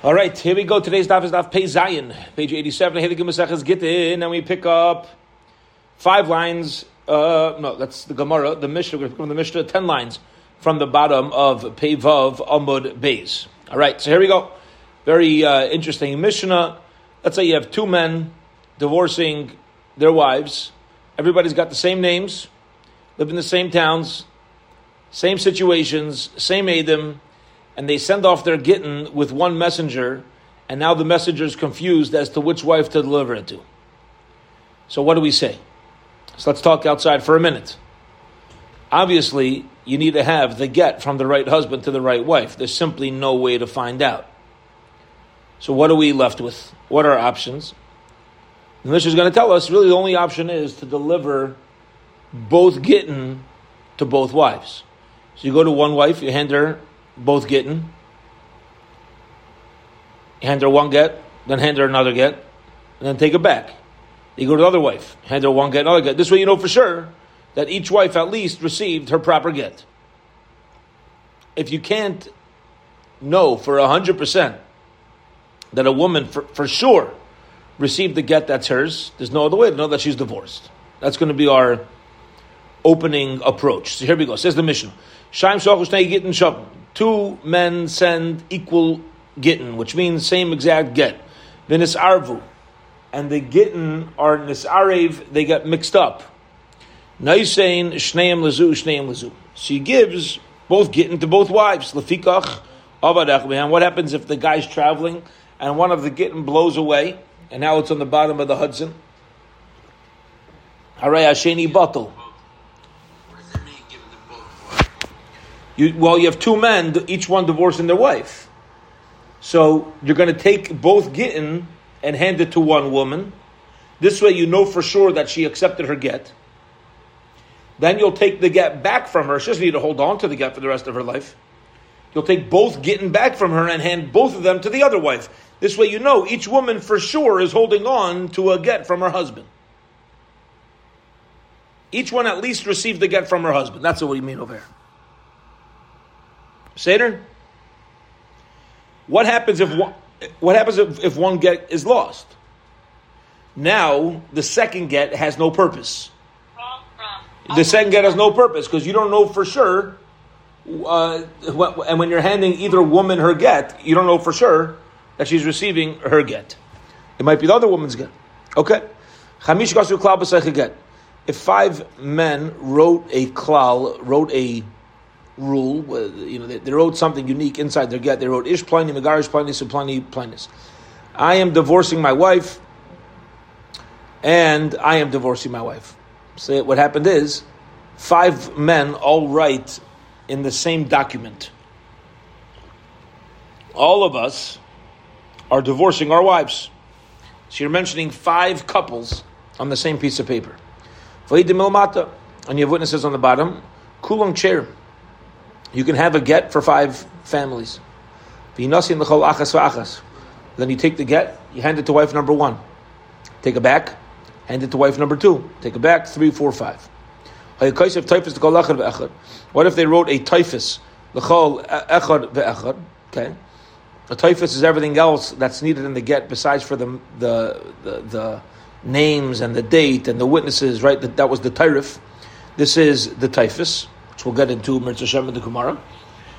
All right, here we go. Today's daf is daf Pei Zayin, page 87. Here the Gemara is Gittin, and we pick up five lines. Uh, no, that's the Gemara, the Mishnah. We're from the Mishnah, ten lines from the bottom of Pei Vav Amud Beis. All right, so here we go. Very uh, interesting Mishnah. Let's say you have two men divorcing their wives. Everybody's got the same names, live in the same towns, same situations, same Adam, and they send off their gittin with one messenger, and now the messenger is confused as to which wife to deliver it to. So what do we say? So let's talk outside for a minute. Obviously, you need to have the get from the right husband to the right wife. There's simply no way to find out. So what are we left with? What are our options? The Mishnah is going to tell us really the only option is to deliver both gittin to both wives. So you go to one wife, you hand her both gittin, you hand her one get, then hand her another get, and then take it back. You go to the other wife, hand her one get, another get. This way you know for sure that each wife at least received her proper get. If you can't know for 100% that a woman for, for sure received the get that's hers, there's no other way to know that she's divorced. That's going to be our opening approach. So here we go. Says the Mishnah. Two men send equal gittin, which means same exact get. Vinis arvu. And the gittin are nisarev, they get mixed up. Naisein shneim lezu, shneim lezu. She gives both gittin to both wives. Lefikach avadach. What happens if the guy's traveling and one of the gittin blows away, and now it's on the bottom of the Hudson? Haray Hasheni bottle. You, well, you have two men, each one divorcing their wife. So you're going to take both gittin and hand it to one woman. This way, you know for sure that she accepted her get. Then you'll take the get back from her. She doesn't need to hold on to the get for the rest of her life. You'll take both gittin back from her and hand both of them to the other wife. This way, you know each woman for sure is holding on to a get from her husband. Each one at least received the get from her husband. That's what we mean over here. Seder? What happens if one, what happens if, if one get is lost? Now the second get has no purpose. The second get has no purpose because you don't know for sure. Uh, and when you're handing either woman her get, you don't know for sure that she's receiving her get. It might be the other woman's get. Okay. If five men wrote a klal, wrote a rule. You know, they, they, wrote something unique inside their get. They wrote Ish Pliny, Megarish Pliny, Supliny, Plinus. I am divorcing my wife, and I am divorcing my wife. So what happened is, five men all write in the same document. All of us are divorcing our wives. So you're mentioning five couples on the same piece of paper. And you have witnesses on the bottom. Kulong chair. You can have a get for five families. Then you take the get, you hand it to wife number one. Take it back, hand it to wife number two. Take it back, three, four, five. What if they wrote a typhus? Okay. A typhus is everything else that's needed in the get besides for the, the, the, the names and the date and the witnesses, right? That, that was the tyrif. This is the typhus which we'll get into Mirza Shem in the Gemara.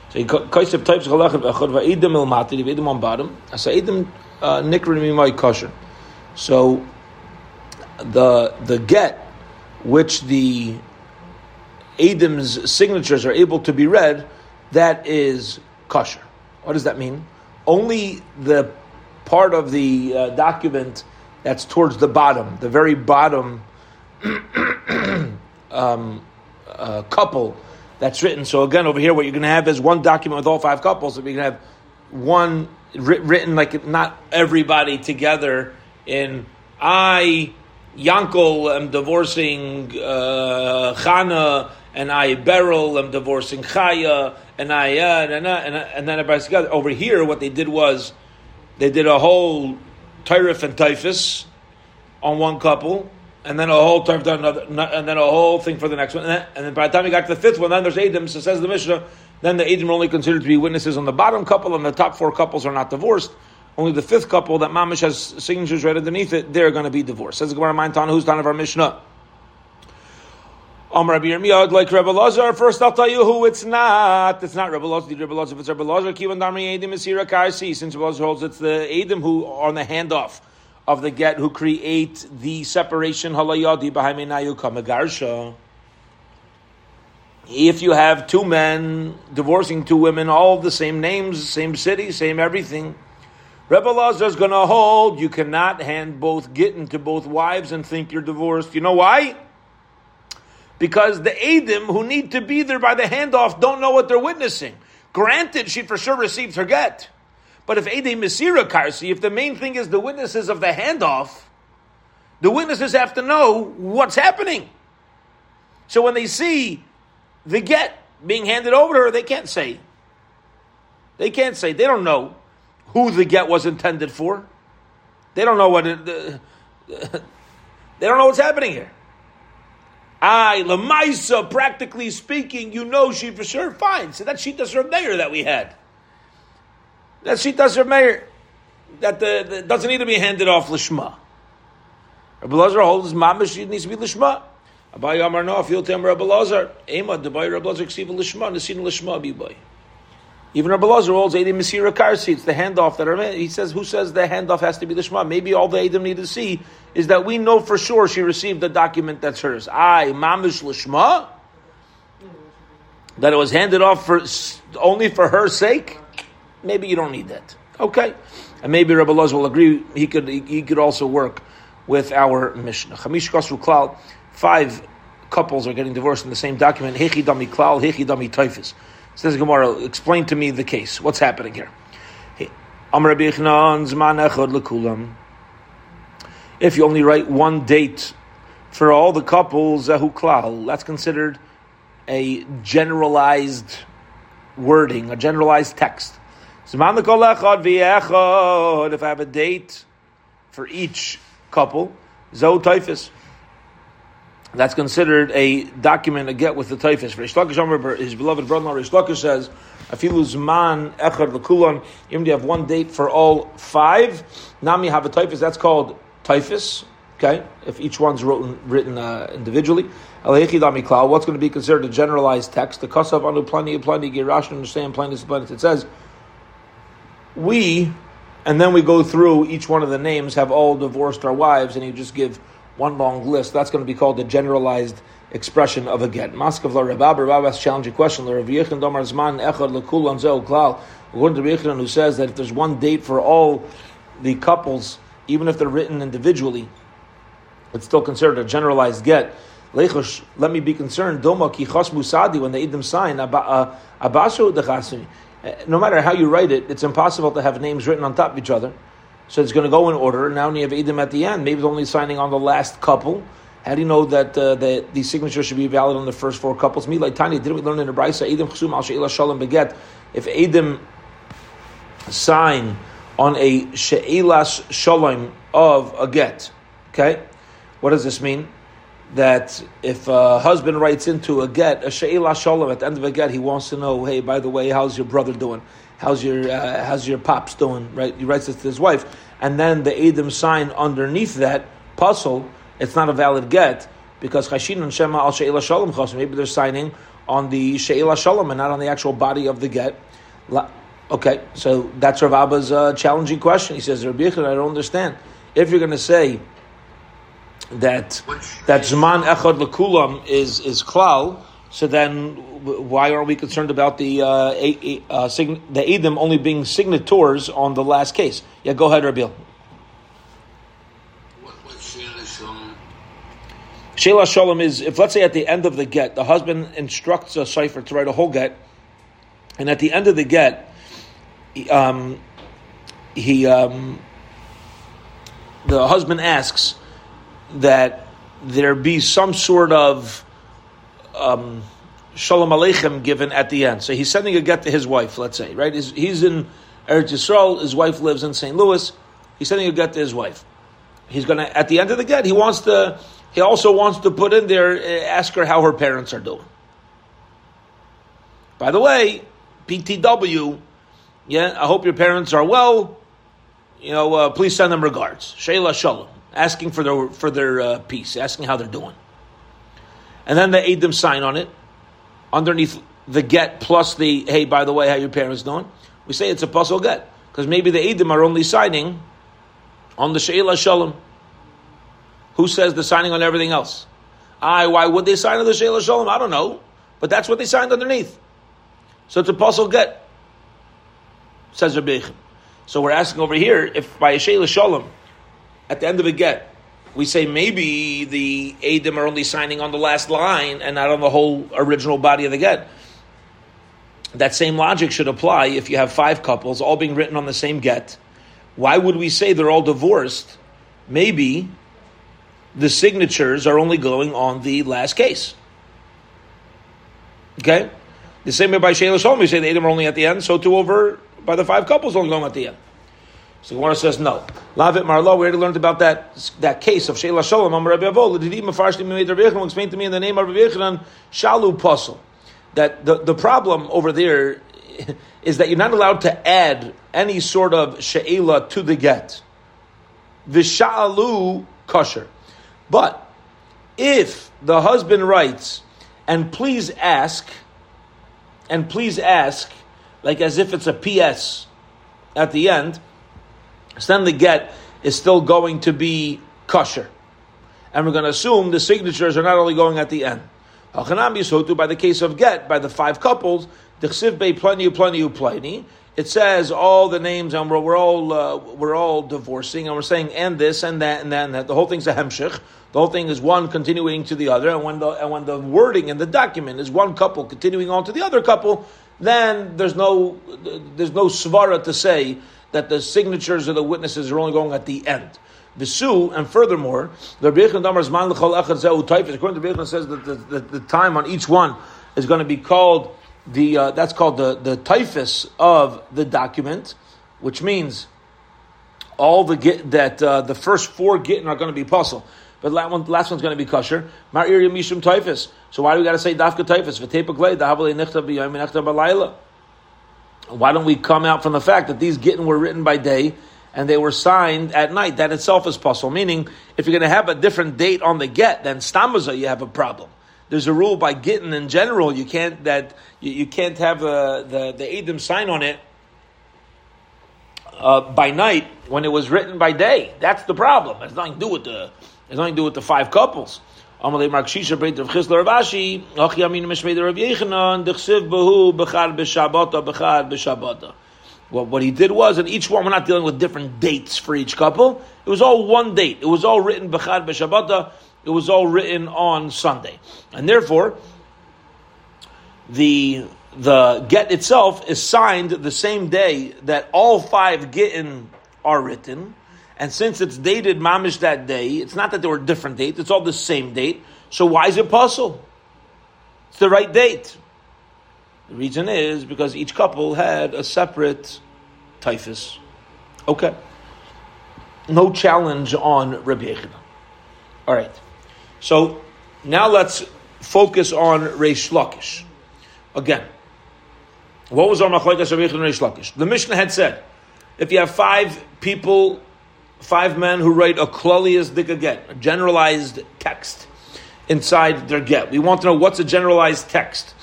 So he kaisef types il mati, v'edim on bottom. Uh, kosher. So the the get which the Adam's signatures are able to be read, that is kosher. What does that mean? Only the part of the uh, document that's towards the bottom, the very bottom um, uh, couple that's written. So again, over here, what you're going to have is one document with all five couples. So you're going to have one written like not everybody together in I Yankel am divorcing uh, Chana and I Beryl am divorcing Chaya and I uh, and, uh, and, and then everybody's together. Over here, what they did was they did a whole Tyrif and Typhus on one couple and then a whole term another, and then a whole thing for the next one, and then, and then by the time you got to the fifth one, then there's Adam. So says the Mishnah, then the Adam are only considered to be witnesses on the bottom couple, and the top four couples are not divorced. Only the fifth couple that Mamish has signatures right underneath it, they're going to be divorced. Says the Gemara Mind who's Tana of our Mishnah? Amr Rabbi Yirmiyah, like Rebbe Lazar. First, I'll tell you who it's not. It's not Rebbe Lazar. Rebbe Lazar. If it's Rebbe Lazar, Kivan Darmi Edim Isira. Since Rebbe Lazar holds it's the Edim who are on the handoff of the get who create the separation halayadi. If you have two men divorcing two women, all the same names, same city, same everything, Rebbe Lazar is going to hold you cannot hand both gittin to both wives and think you're divorced. You know why? because the Adim who need to be there by the handoff don't know what they're witnessing. Granted, she for sure received her get. But if Adim Misira Karsi, if the main thing is the witnesses of the handoff, the witnesses have to know what's happening. So when they see the get being handed over to her, they can't say. They can't say. They don't know who the get was intended for. They don't know what it, uh, they don't know what's happening here. I, Lamaisa, practically speaking, you know she for sure. Fine. So that she does her mayor that we had. That she does her mayor. That the, the, doesn't need to be handed off lishma. Rabbi Lazar holds mamish needs to be lishma. Abayi Amar no, to him Rabbi Lazar. Ema, boy Rabbi Lazar ksiva lishma, nesin lishma be. Even Rabbi Lazar holds Edim Mesira Karsi. It's the handoff that are. He says, who says the handoff has to be the Shema? Maybe all the Edim need to see is that we know for sure she received the document that's hers. I, Mamish Lishma? That it was handed off for only for her sake? Maybe you don't need that. Okay. And maybe Rabbi Loz will agree he could he could also work with our Mishnah. Chamish Klal, five couples are getting divorced in the same document. Hechi Dami Klal, Hechi Dami Taifis. Says Gemara, explain to me the case. What's happening here? If you only write one date for all the couples, that's considered a generalized wording, a generalized text. If I have a date for each couple, zo that's considered a document, a get with the typhus. Lakish, his beloved brother-in-law Rish Lakish says, Afilu Zman Echad Lakulan, even you have one date for all five, Nami have a typhus, that's called typhus, okay, if each one's written, written uh, individually. What's going to be considered a generalized text? The Kasav Anu Plani Plani Girash understand Plani. It says, we, and then we go through each one of the names, have all divorced our wives, and you just give one long list. That's going to be called the generalized expression of a get. Maskav la Rav Abba, Rabab asks challenging question. La Rav Yechon Domar Zman Echad Lekul Anzel Klal. According to Yechon, who says that if there's one date for all the couples, even if they're written individually, it's still considered a generalized get. Lechush, let me be concerned. Doma ki chas musadi when they eat them sign uh, abasu dechasini. Uh, no matter how you write it, it's impossible to have names written on top of each other. So it's going to go in order. Now you have Edom at the end, maybe it's only signing on the last couple. How do you know that uh, the, the signature should be valid on the first four couples? Me like Tanya, didn't we learn in the Brisa? Edom chsum al she'ila shalom beget. If Edom sign on a she'ilas shalom of a get, okay, what does this mean? That if a husband writes into a get, a she'ilas shalom at the end of a get, he wants to know, hey, by the way, how's your brother doing? how's your uh, how's your pops doing? Right? He writes this to his wife, and then the Adam sign underneath that pasul. It's not a valid get because Chashin and Shema al Sheila Shalom Chos. Maybe they're signing on the Sheila Shalom and not on the actual body of the get. Okay, so that's Rav Abba's uh, challenging question. He says, Rabbi I don't understand. If you're going to say that that Zman Echad Lekulam is is klal, so then, why are we concerned about the uh, a, uh, sign, the Edom only being signatories on the last case? Yeah, go ahead, Rabil. Sheila Shalom is if let's say at the end of the get, the husband instructs a cipher to write a whole get, and at the end of the get, um, he um, the husband asks that there be some sort of um, Shalom Aleichem given at the end. So he's sending a get to his wife, let's say, right? He's, he's in Eretz Yisrael, his wife lives in St. Louis, he's sending a get to his wife. He's to, at the end of the get, he wants to, he also wants to put in there, uh, ask her how her parents are doing. By the way, PTW, yeah, I hope your parents are well. you know, uh, please send them regards. Sheila Shalom, asking for their for their uh, peace, asking how they're doing. And then the Adim sign on it, underneath the get plus the hey, by the way, how your parents doing? We say it's a pasul get because maybe the Adim are only signing on the Sheila Shalom. Who says they're signing on everything else? I why would they sign on the Sheila Shalom? I don't know, but that's what they signed underneath. So it's a pasul get. Says Rabbi So we're asking over here if by a Sheila Shalom, at the end of a get, we say maybe the Adim are only signing on the last line and not on the whole original body of the get. That same logic should apply if you have five couples all being written on the same get. Why would we say they're all divorced? Maybe the signatures are only going on the last case. Okay? The same way by Sheila Shalom, we say the Adim are only at the end, so too over by the five couples only going at the end. So Gemara says no. Lavit Marlo, we already learned about that that case of Sheila Shalom. Amar Rabbi Avol, did Rabbi explain to me in the name of Rabbi Yechanan Shalu Pasul that the, the problem over there is that you're not allowed to add any sort of she'ela to the get. Visha'alu kosher. But if the husband writes, and please ask, and please ask, like as if it's a PS at the end, then the get is still going to be kosher. And we're going to assume the signatures are not only going at the end. By the case of get, by the five couples, it says all the names, and we're, we're all uh, we're all divorcing, and we're saying and this and that and that and that. The whole thing's a hemshich. The whole thing is one continuing to the other, and when the and when the wording in the document is one couple continuing on to the other couple, then there's no there's no svara to say that the signatures of the witnesses are only going at the end. Visu, and furthermore, the Rebbeinu Damar's man l'chol echad. According to Rebbeinu says that the, the, the, time on each one is going to be called the uh, that's called the the typhus of the document, which means all the get that uh, the first four gittin are going to be pasul. But last, one, last one's going to be kosher. Mar mishum typhus. So why do we got to say dafka typhus? V'tepa glei dahavali nechta b'yayim nechta b'layla. Why don't we come out from the fact that these gittin were written by day and they were signed at night? That itself is possible. Meaning, if you're going to have a different date on the get, then stamaza, you have a problem. There's a rule by gittin in general. You can't that you, you can't have uh, the the Adam sign on it uh, by night when it was written by day. That's the problem. It's nothing to do with the. It's nothing to do with the five couples. Amalei Mar Kashisha Rav Chisda Mishmei Rav Yechanan Behu Bechad Bechad what he did was, and each one, we're not dealing with different dates for each couple. It was all one date. It was all written Bechad B'Shabata. It was all written on Sunday, and therefore, the the get itself is signed the same day that all five gittin are written. And since it's dated mamish that day, it's not that they were different dates, it's all the same date. So why is it pasul? It's the right date. The reason is because each couple had a separate typhus. Okay. No challenge on Rabbi Yehuda. All right. So now let's focus on Reish Lakish. Again, what was our machlekes Rabbi Yehuda and Reish Lakish? The Mishnah had said, if you have five people five men who write a klalias dika get, a generalized text inside their get. We want to know what's a generalized text.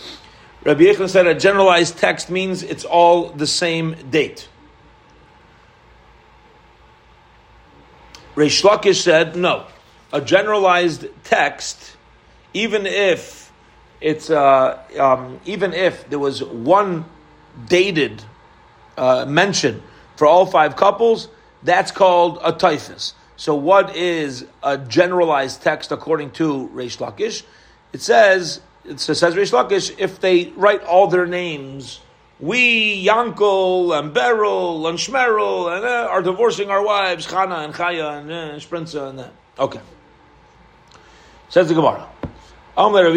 Rabbi Yechon said a generalized text means it's all the same date. Reish Lakish said no. A generalized text, even if it's uh, um, even if there was one dated uh, mention for all five couples, that's called a typhus. So, what is a generalized text according to Reish Lakish? It says, it says Reish Lakish, if they write all their names, we, Yankel, and Beryl, and Shmerel, and uh, are divorcing our wives, Chana, and Chaya, and uh, Sprinza, and that. Okay. Says the Gemara. According to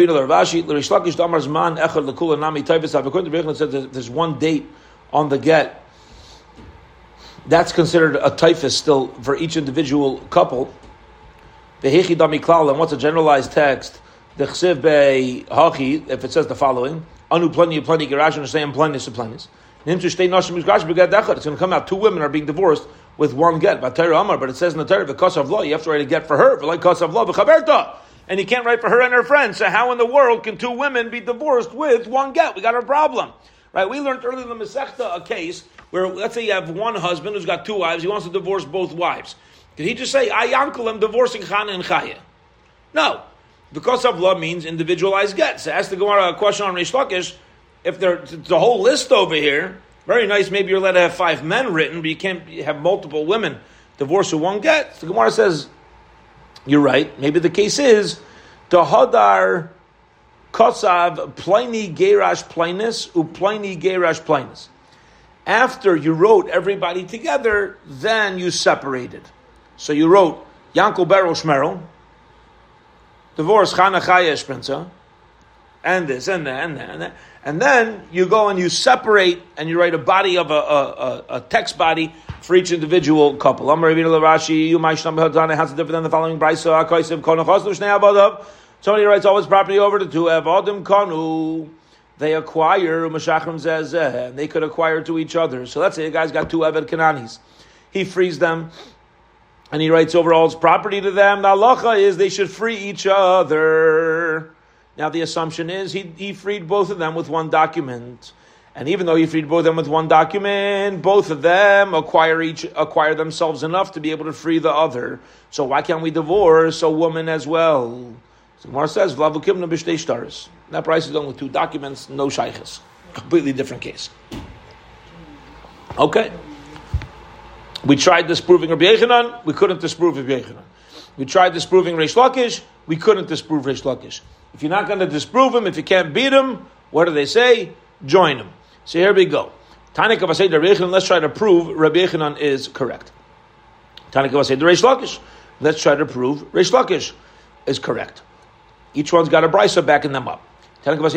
Echad says there's one date on the get that's considered a typhus still for each individual couple. Vehechi dami klal, and what's a generalized text? The chsiv be hachi, if it says the following, anu pleni pleni and saying pleni suplenis. It's going to come out two women are being divorced. with one get. But it says in the Torah, of law, you have to write a get for her, because of law, and you can't write for her and her friends. So how in the world can two women be divorced with one get? We got a problem. Right? We learned earlier in the Masechta a case where, let's say you have one husband who's got two wives, he wants to divorce both wives. Did he just say, I uncle I'm divorcing Chana and Chaya? No. Because of law means individualized get. So ask the Gemara a question on Rish Lakish. If there's the whole list over here, very nice, maybe you're allowed to have five men written, but you can't have multiple women divorce who won't get. The Gemara says, you're right. Maybe the case is the Hadar Kosav Pliny Gerash Plainis Upliny Gerash Plainis. After you wrote everybody together, then you separated. So you wrote Yankel Beryl Shmerel, divorce Chana Chaya and this and that and that and that. And then you go and you separate and you write a body of a, a, a text body for each individual couple. How's it different than the following? So somebody writes all his property over to two Evadim Kanu. They acquire umm Zezeh, uh, and they could acquire to each other. So let's say a guy's got two Eved Kananis. He frees them, and he writes over all his property to them. The halacha is they should free each other. Now the assumption is he, he freed both of them with one document. And even though he freed both of them with one document, both of them acquire each acquire themselves enough to be able to free the other. So why can't we divorce a woman as well? So Gemara says, "Vlavukimna b'shtei stars." That price is done with two documents, no shaykhs. Completely different case. Okay. We tried disproving Rabbi Yechanan, we couldn't disprove Rabbi Yechanan. We tried disproving Reish Lakish, we couldn't disprove Reish Lakish. If you're not going to disprove him, if you can't beat him, what do they say? Join him. So here we go. Tanik of Yechanan, let's try to prove Rabbi Yechanan is correct. Tanik of Reish Lakish, let's try to prove Reish Lakish is correct. Each one's got a brisa backing them up. Five men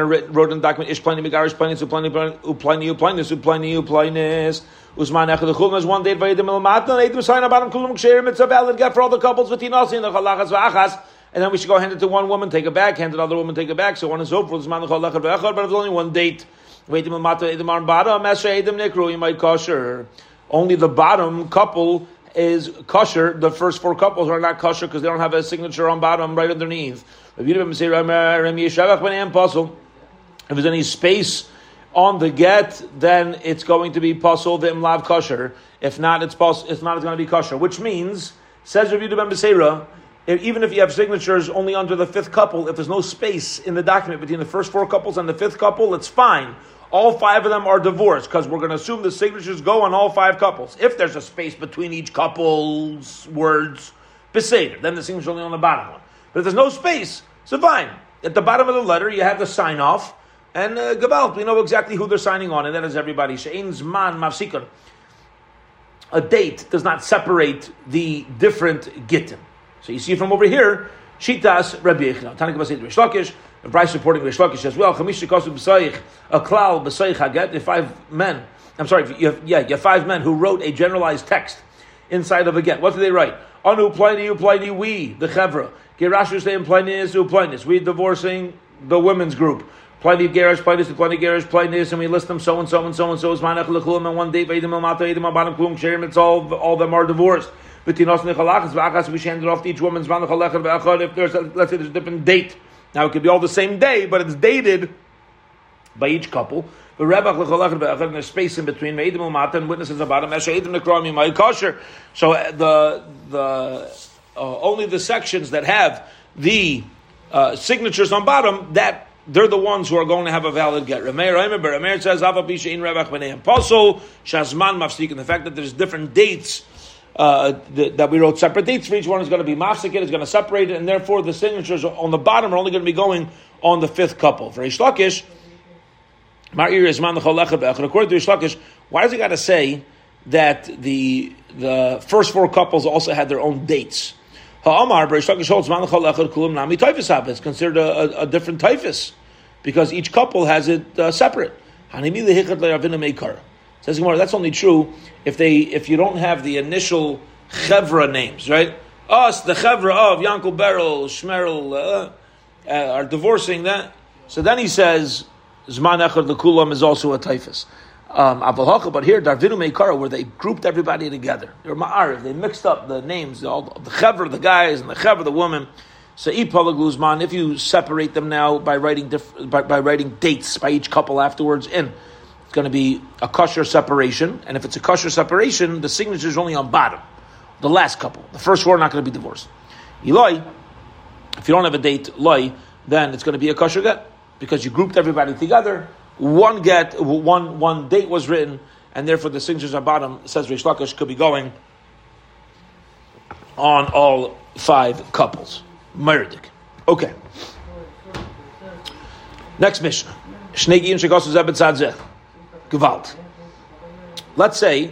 are written, wrote in the document, Ish Pliny Megarish Pliny, Upliny, Upliny, Upliny, Upliny, Upliny, Usman Echad Chulm is one day Vayidim El Matna, Eidim Sign about Kulum Ksherim, it's a valid get for all the couples with Tinasi and the Chalachas V'achas, and then we should go hand it to one woman, take it back, hand it to another woman, take it back, so one is over, Usman Echad Lechad V'echad, but it's only one date. Vayidim El Matna, Eidim Arm Bada, Mesha Eidim Nikru, you might kosher. Only the bottom couple is kosher. The first four couples are not kosher because they don't have a signature on bottom right underneath. If there's any space on the get, then it's going to be pasul v'imlav kosher. If not, it's pos- if not, it's going to be kosher. Which means, says Rabbi Ben Beseira, even if you have signatures only under the fifth couple, if there's no space in the document between the first four couples and the fifth couple, it's fine. All five of them are divorced because we're going to assume the signatures go on all five couples. If there's a space between each couple's words, beseder, then the signature's only on the bottom one. But if there's no space, so fine. At the bottom of the letter, you have the sign off and uh, Gabalt, we know exactly who they're signing on, and that is everybody. She'ein zman mafsikon. A date does not separate the different gittim. So you see from over here, Shitas Rabbi Yechina. Tanik Basit Rish Bryce reporting Rish Lakish as well. Chamish Kosu B'Sayich, a klal B'Sayich Haget, the five men, I'm sorry, you have, yeah, you have five men who wrote a generalized text inside of a get. What did they write? Anu Pliny, Pliny, we, the Chevra. Gerashu say in Pliny Pliny. We divorcing the women's group Pliny plenty of plenty of garish, and we list them so and so and so and so is manach lechulam and one day veidim el mata veidim al bottom klum sherim. It's all all of them are divorced. B'tinos nechalachas v'achas we handed off to each woman's manach alechem v'achad. If there's let's say there's a different date. Now it could be all the same day, but it's dated by each couple. And there's space in between and witnesses about him. So uh, the the uh, only the sections that have the uh, signatures on bottom that they're the ones who are going to have a valid get. Rameir says, Apostle, Shazman Mafsik, and the fact that there's different dates uh, that we wrote separate dates for each one is going to be mafsik, it's going to separate it, and therefore the signatures on the bottom are only going to be going on the fifth couple. For Ish according to Ish why does he got to say that the the first four couples also had their own dates? It's considered a, a, a different typhus because each couple has it uh, separate. Says Gemara, that's only true if they if you don't have the initial chevra names, right? Us, the chevra of Yankel Beryl, Shmerel, uh, uh, are divorcing that. So then he says, Zman Echad Lekulam is also a typhus. Um, but here, Darvinu Meikara, where they grouped everybody together. They were ma'ariv. They mixed up the names, all the chever, the guys, and the chever, the woman. So Guzman, if you separate them now by writing by, by, writing dates by each couple afterwards in, it's going to be a kosher separation. And if it's a kosher separation, the signature is only on bottom, the last couple. The first four are not going to be divorced. Eloi, if you don't have a date, loy, then it's going to be a kosher get because you grouped everybody together one get, one, one date was written, and therefore the signatures on bottom, says Rish Lakish, could be going on all five couples. Murdik. Okay. Next mission. Gewalt. Let's say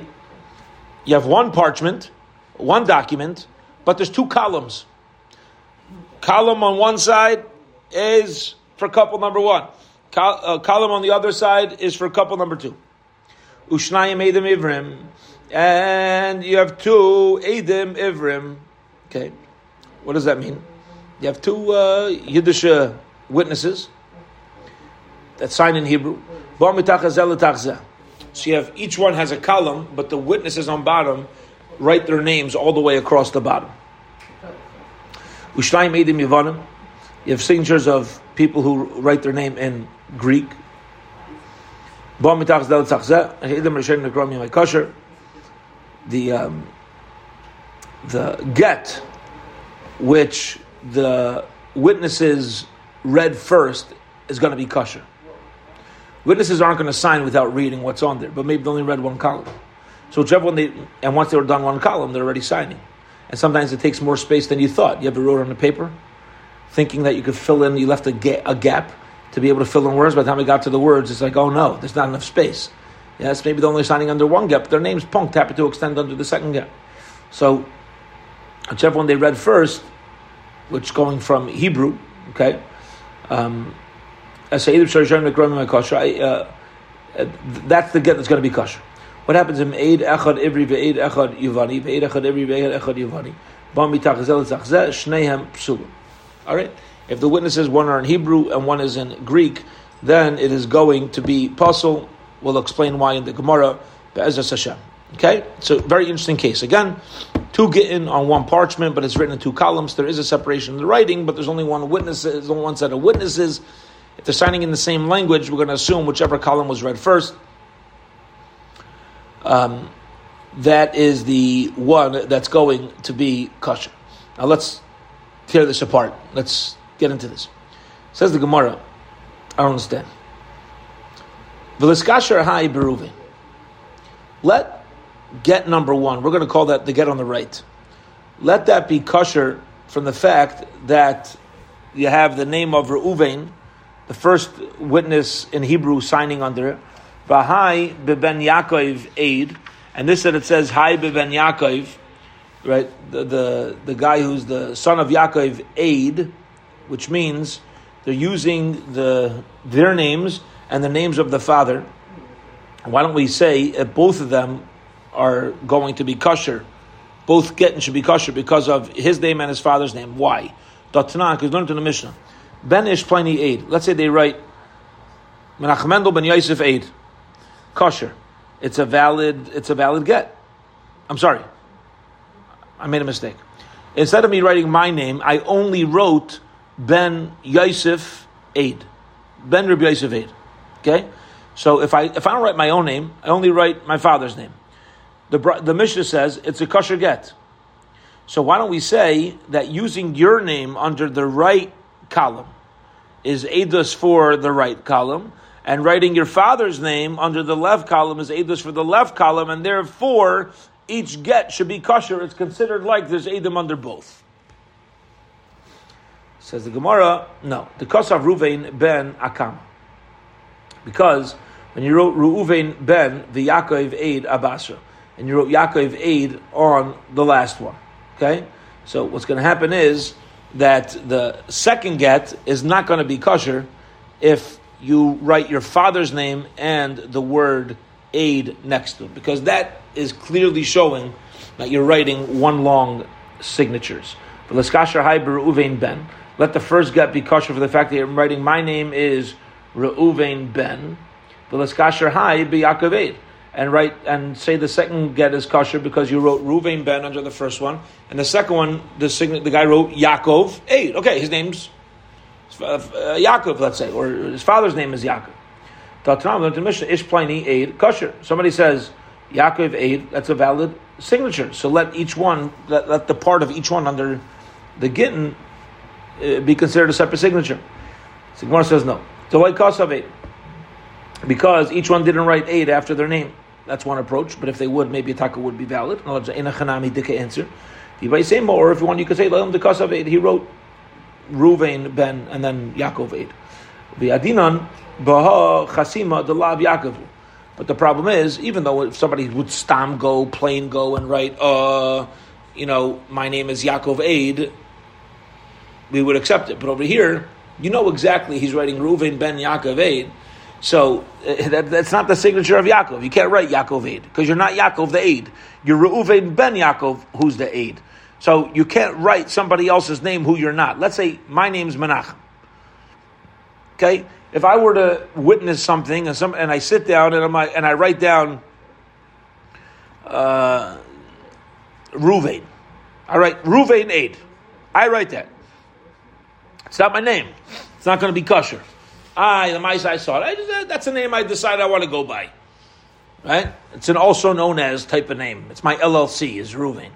you have one parchment, one document, but there's two columns. Column on one side is for couple number one uh, column on the other side is for couple number two. Ushnayim Edim Ivrim. And you have two Edim Ivrim. Okay. What does that mean? You have two uh, Yiddish uh, witnesses that sign in Hebrew. So you have each one has a column, but the witnesses on bottom write their names all the way across the bottom. Edim. You have signatures of people who write their name in Greek. The um, the get, which the witnesses read first, is going to be kosher. Witnesses aren't going to sign without reading what's on there, but maybe they only read one column. So whichever one they and once they were done one column, they're already signing. And sometimes it takes more space than you thought. You ever wrote on the paper, thinking that you could fill in, you left a, ga- a gap to be able to fill in words. By the time we got to the words, it's like, oh no, there's not enough space. Yes, maybe they're only signing under one gap. Their name's punked, happy to extend under the second gap. So, whichever one they read first, which going from Hebrew, okay, um, Uh, that's the get that's going to be kosher. What happens in Eid Echad Ivri Ve'eid Echad Yuvani Ve'eid Echad Ivri Ve'eid Echad Yuvani Bam Mitach Zel Tzachzeh Shnehem Psulim. All right. If the witnesses, one are in Hebrew and one is in Greek, then it is going to be pasul. We'll explain why in the Gemara, Be'ezras Hashem. Okay? So, very interesting case. Again, two gittin on one parchment, but it's written in two columns. There is a separation in the writing, but there's only one witness, there's only one set of witnesses. If they're signing in the same language, we're going to assume whichever column was read first. Um, that is the one that's going to be kosher. Now let's tear this apart. Let's get into this. Says the Gemara, I don't understand. Let get number one, we're going to call that the get on the right. Let that be kosher from the fact that you have the name of Reuven, the first witness in Hebrew signing under it. Vahai beben Yaakov aid, and this that it says Hai beben Yaakov, right? The, the the guy who's the son of Yaakov aid which means they're using the their names and the names of the father. Why don't we say that both of them are going to be kosher? Both getting should be kosher because of his name and his father's name. Why? Datana, because learned in the Mishnah. Ben Ish Pliny Aid. Let's say they write Menachem Mendel Ben Yosef Aid. Kosher. It's a valid. It's a valid get. I'm sorry. I made a mistake. Instead of me writing my name, I only wrote ben Yosef Aid. Ben Rabbi Yosef Aid. Okay? So if I if I don't write my own name, I only write my father's name. The, the Mishnah says it's a kosher get. So why don't we say that using your name under the right column is Eidos for the right column, and writing your father's name under the left column is Eidos for the left column, and therefore each get should be kosher. It's considered like there's Eidim under both. Says the Gemara, no. The Kosav Ruvain ben Akam. Because when you wrote Ruvain ben the Yaakov aid Abasra, and you wrote Yaakov aid on the last one. Okay? So what's going to happen is that the second get is not going to be kosher if you write your father's name and the word aid next to it, because that is clearly showing that you're writing one long signatures. Let the first get be kosher for the fact that I'm writing my name is Reuven ben, V'las kasher hai be Yaakov. And write and say the second get is kosher because you wrote Ruvain Ben under the first one, and the second one the sign, the guy wrote Yaakov Eid. Okay, his name's uh, Yaakov, let's say, or his father's name is Yaakov. Eid kosher. Somebody says Yaakov Eid, that's a valid signature. So let each one, let, let the part of each one under the Gittin uh, be considered a separate signature. Sigmar says no. So why Kosav Eid? Because each one didn't write Eid after their name. That's one approach, but if they would, maybe a taka would be valid. In a chanami dika answer. Or if you want, you could say, he wrote Ruvain ben and then Yaakov Eid. V'adinan baha chasima the lav Yaakov. But the problem is, even though if somebody would stam go, plain go, and write, uh, you know, my name is Yaakov Eid, we would accept it. But over here, you know exactly he's writing Ruvain ben Yaakov Eid. So uh, that, that's not the signature of Yaakov. You can't write Yaakov Eid because you're not Yaakov the Eid. You're Reuven ben Yaakov, who's the Eid. So you can't write somebody else's name who you're not. Let's say my name's Menachem. Okay, if I were to witness something and some and I sit down and I'm and I write down uh, Ruvain, I write Ruvain Eid. I write that. It's not my name. It's not going to be kosher. I, the mice I saw it. That's a name I decide I want to go by. Right? It's an also known as type of name. It's my LLC is Ruvain.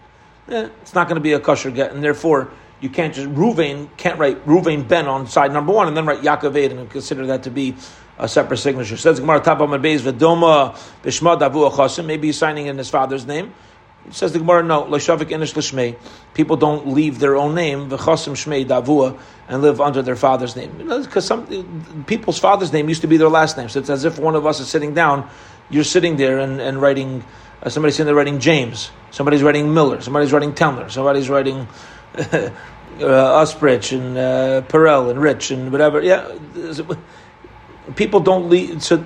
Eh, it's not going to be a kosher get, and therefore you can't just Ruvain can't write Ruvain Ben on side number one and then write Yaakov Eid and consider that to be a separate signature. Says Gemara Tapam Beis Vedoma Bishma Davu. Maybe he's signing in his father's name. Says the Gemara, no, Lashavik Inish Lishmei. People don't leave their own name, V'chasim Shmei Davua, and live under their father's name. Because some people's father's name used to be their last name. So it's as if one of us is sitting down, you're sitting there and, and writing, uh, somebody's sitting there writing James, somebody's writing Miller, somebody's writing Tellner, somebody's writing uh, and uh, Perel and Rich and whatever. Yeah, people don't leave. So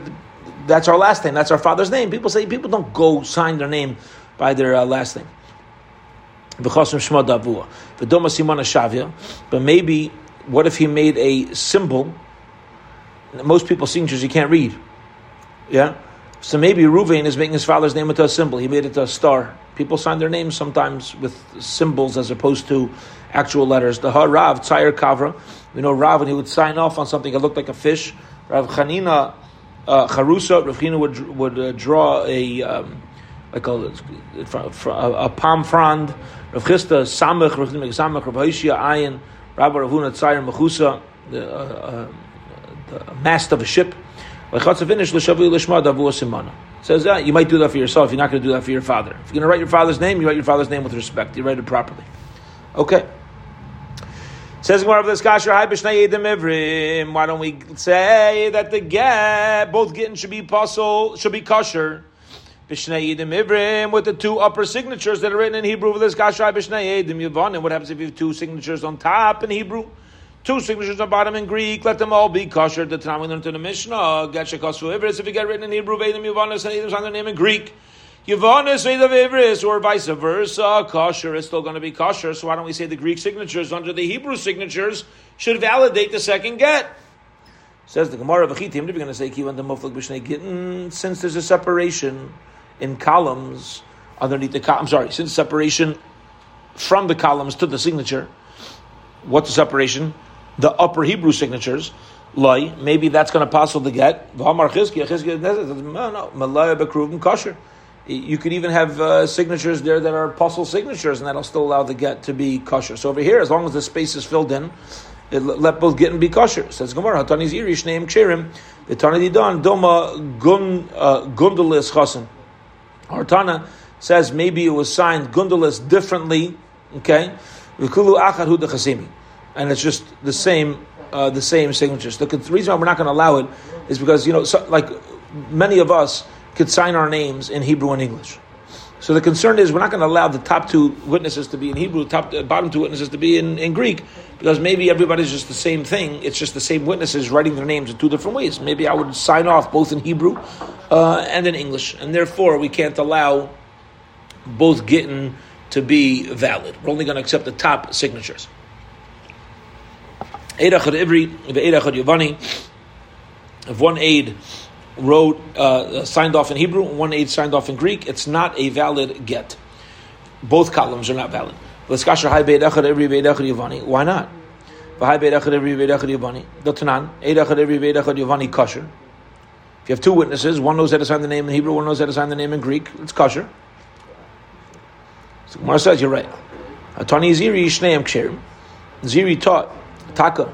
that's our last name. That's our father's name. People say people don't go sign their name by their uh, last name. But maybe, what if he made a symbol? Most people's signatures you can't read. Yeah? So maybe Ruvain is making his father's name into a symbol. He made it a star. People sign their names sometimes with symbols as opposed to actual letters. The Rav, Tzair Kavra, we know Rav, when he would sign off on something that looked like a fish, Rav Chanina, uh, Charusa, Rav Chanina would, would uh, draw a, um, like a, a, a palm frond, Rav Chisda, Samach, Rav Samach, Rav Hoshia, Ayin, Rabbi Ravuna, Tzair, Mechusa, the, uh, uh, the mast of a ship. Says that you might do that for yourself. You're not going to do that for your father. If you're going to write your father's name, you write your father's name with respect. You write it properly. Okay. Says of. Why don't we say that the get both getting should be pasul should be kosher? B'shnei ivrim with the two upper signatures that are written in Hebrew. For this kasher, hi b'shnei edim yivon. And what happens if you have two signatures on top in Hebrew? Two signatures on bottom in Greek. Let them all be kosher. The time we learned in the Mishnah. Get shekasu ivris. If you get written in Hebrew, edim yivonis and edim on their name in Greek. Yavanis of Ivris, or vice versa, kosher is still going to be kosher. So why don't we say the Greek signatures under the Hebrew signatures should validate the second get? Says the Gemara of Achitim, we're going to say Kivan the Muflik B'shnei Gittin, since there's a separation in columns underneath the column. I'm sorry, since separation from the columns to the signature, what's the separation? The upper Hebrew signatures. Loi, maybe that's going to possible to get. V'amar no, no, kosher. You could even have uh, signatures there that are apostle signatures, and that'll still allow the get to be kosher. So over here, as long as the space is filled in, it, let both get and be kosher. Says Gemara, Hatani's Irish name Kshirim, the Tana Didan, Doma uh, Gundalis Chasen. Hartana says maybe it was signed Gundalis differently, okay? And it's just the same uh, the same signatures. The reason why we're not going to allow it is because, you know, so, like many of us, could sign our names in Hebrew and English. So the concern is we're not going to allow the top two witnesses to be in Hebrew, top the bottom two witnesses to be in, in Greek, because maybe everybody's just the same thing. It's just the same witnesses writing their names in two different ways. Maybe I would sign off both in Hebrew uh, and in English, and therefore we can't allow both Gittin to be valid. We're only going to accept the top signatures. If one aid wrote uh, signed off in Hebrew, one aid signed off in Greek. It's not a valid get. Both columns are not valid. Why not? kosher. If you have two witnesses, one knows how to sign the name in Hebrew, one knows how to sign the name in Greek, it's kosher. So Gemara says, you're right. Atani Ziri Shneim Ksherim. Ziri taught, Taka,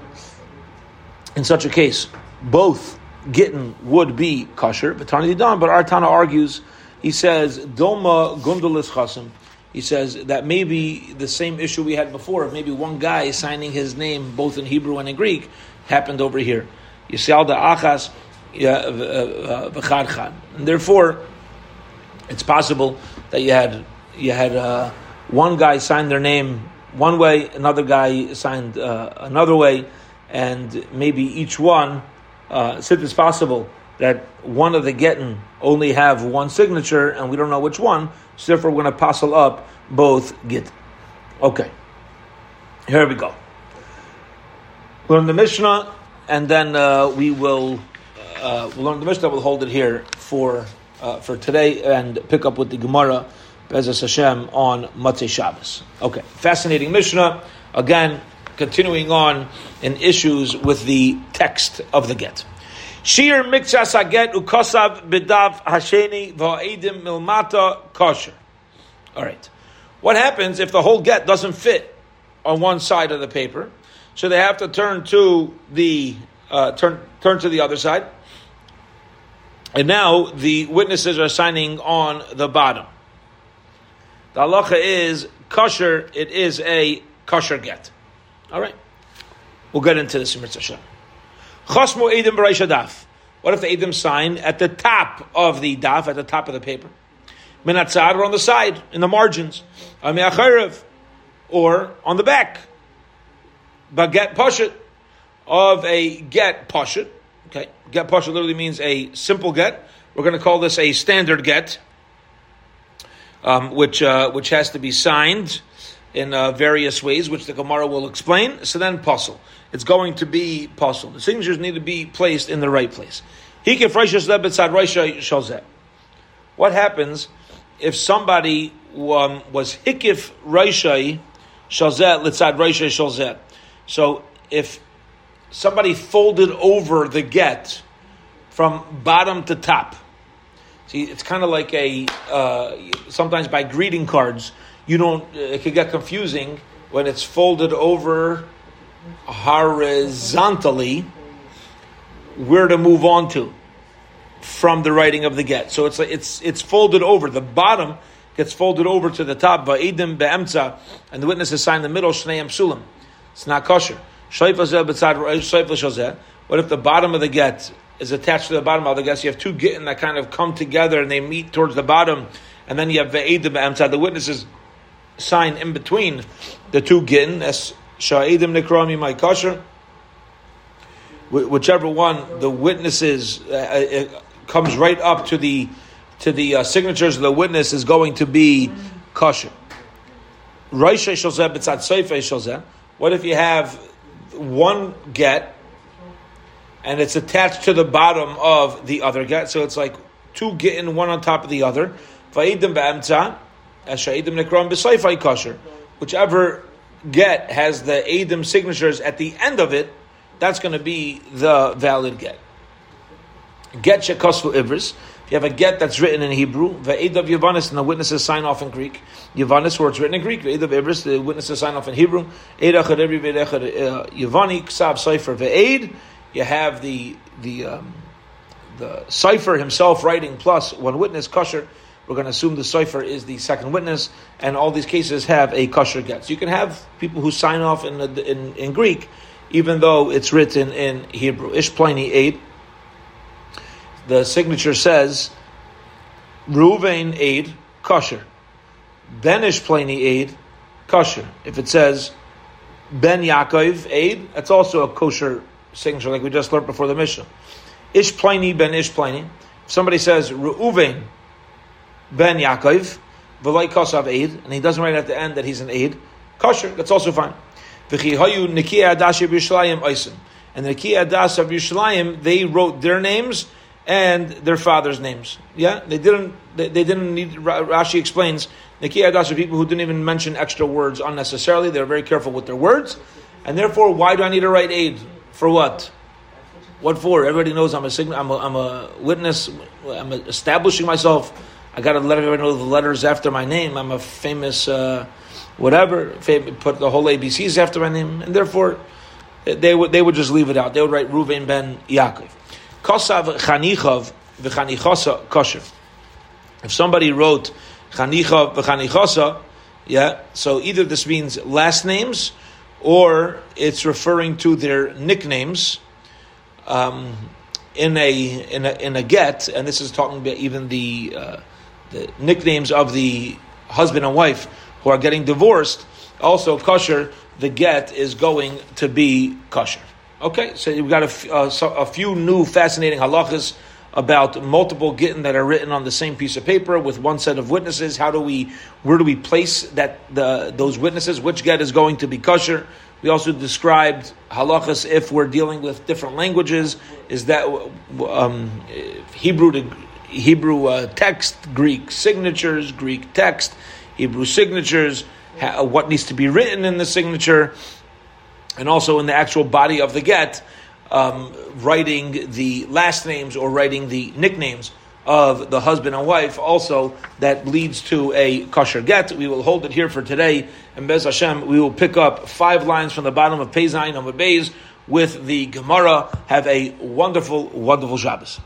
in such a case, both Gittin would be kosher, but Tani Didan, but Artana argues, he says, Doma Gundalis Chasim. He says that maybe the same issue we had before, maybe one guy signing his name both in Hebrew and in Greek, happened over here. Yisal the Achas V'chad And therefore, it's possible that you had you had uh, one guy sign their name one way, another guy signed uh, another way, and maybe each one, uh, it's possible that one of the gittin only have one signature and we don't know which one, so therefore we're going to passel up both git. Okay, here we go. We're the Mishnah, and then uh, we will uh, we'll learn the Mishnah. We'll hold it here for uh, for today and pick up with the Gemara Bezos Hashem on Matzei Shabbos. Okay, fascinating Mishnah. Again, continuing on in issues with the text of the get. Shir mikchas haget ukosav bedav hasheni va'edim milmata kosher. All right. What happens if the whole get doesn't fit on one side of the paper? So they have to turn to the uh, turn turn to the other side, and now the witnesses are signing on the bottom. The halacha is kosher, it is a kosher get. All right. We'll get into this in Mitzvah Chosmu Edim daf. What if the Edim sign at the top of the daf, at the top of the paper? Minatzad or on the side, in the margins. Or on the back. Baget Pashat of a get Pashat. Okay. Get Pashat literally means a simple get. We're going to call this a standard get um, which uh, which has to be signed in uh, various ways, which the Gemara will explain. So then, pasul. It's going to be pasul. The signatures need to be placed in the right place. What happens if somebody um, was hikif raishai shalzet litzad raishai shalzet? So if somebody folded over the get from bottom to top, See, it's kind of like a uh, sometimes by greeting cards, you don't. It could get confusing when it's folded over horizontally. Where to move on to from the writing of the get? So it's like it's it's folded over. The bottom gets folded over to the top. Be'emtza, and the witness is signed in the middle. Shneim sulam. It's not kosher. What if the bottom of the get is attached to the bottom of the gas. You have two gittin that kind of come together and they meet towards the bottom, and then you have ve'edim outside. The witnesses sign in between the two gittin as sha'idim nikrami my kosher. Whichever one the witnesses uh, uh comes right up to the to the uh, signatures of the witness is going to be kosher. What if you have one get and it's attached to the bottom of the other get. So it's like two gittin one on top of the other. As sha'idim nekram b'sayfai kosher. Whichever get has the Adim signatures at the end of it, that's going to be the valid get. Get shekosfu ibris. If you have a get that's written in Hebrew, ve'ed of Yavanis, and the witnesses sign off in Greek. Yavanis, where it's written in Greek, ve'ed of ibris, the witnesses sign off in Hebrew. Eid achad every ve'ed uh, Yavani, ksav sofer ve'ed, you have the the um, the sofer himself writing plus one witness kosher. We're going to assume the sofer is the second witness, and all these cases have a kosher get. So you can have people who sign off in in, in Greek, even though it's written in Hebrew. Ish Ploni eight. The signature says Ruvain aid kosher. Ben Ish Ploni aid kosher. If it says Ben Yaakov aid, that's also a kosher signature like we just learned before the mission. Ish Ploni ben Ish Ploni. If somebody says Reuven ben Yaakov, v'lay kasav aid, and he doesn't write at the end that he's an aid, kosher, that's also fine. V'chihayu nikia adash of Yerushalayim oisim. And the nikia adash of Yerushalayim, they wrote their names, and their father's names. Yeah, they didn't. They, they didn't need. Rashi explains Nikiya Das are people who didn't even mention extra words unnecessarily. They're very careful with their words, and therefore, why do I need to write aid for what? What for? Everybody knows I'm a sign. I'm a, I'm a witness. I'm establishing myself. I got to let everybody know the letters after my name. I'm a famous uh, whatever. Put the whole ABCs after my name, and therefore they would they would just leave it out. They would write Ruvain ben Yaakov. Kosav chanichav v'chanichasa kosher. If somebody wrote chanichav v'chanichasa, yeah, so either this means last names or it's referring to their nicknames um, in a in a in a get, and this is talking about even the uh, the nicknames of the husband and wife who are getting divorced. Also kosher, the get is going to be kosher. Okay, so we've got a, uh, so a few new fascinating halachas about multiple gittin that are written on the same piece of paper with one set of witnesses. How do we, where do we place that the those witnesses? Which get is going to be kosher? We also described halachas if we're dealing with different languages. Is that um, Hebrew to Hebrew uh, text, Greek signatures, Greek text, Hebrew signatures? what needs to be written in the signature? and also in the actual body of the get, um, writing the last names or writing the nicknames of the husband and wife, also that leads to a kosher get. We will hold it here for today, and Bez Hashem, we will pick up five lines from the bottom of the Beis with the Gemara. Have a wonderful, wonderful Shabbos.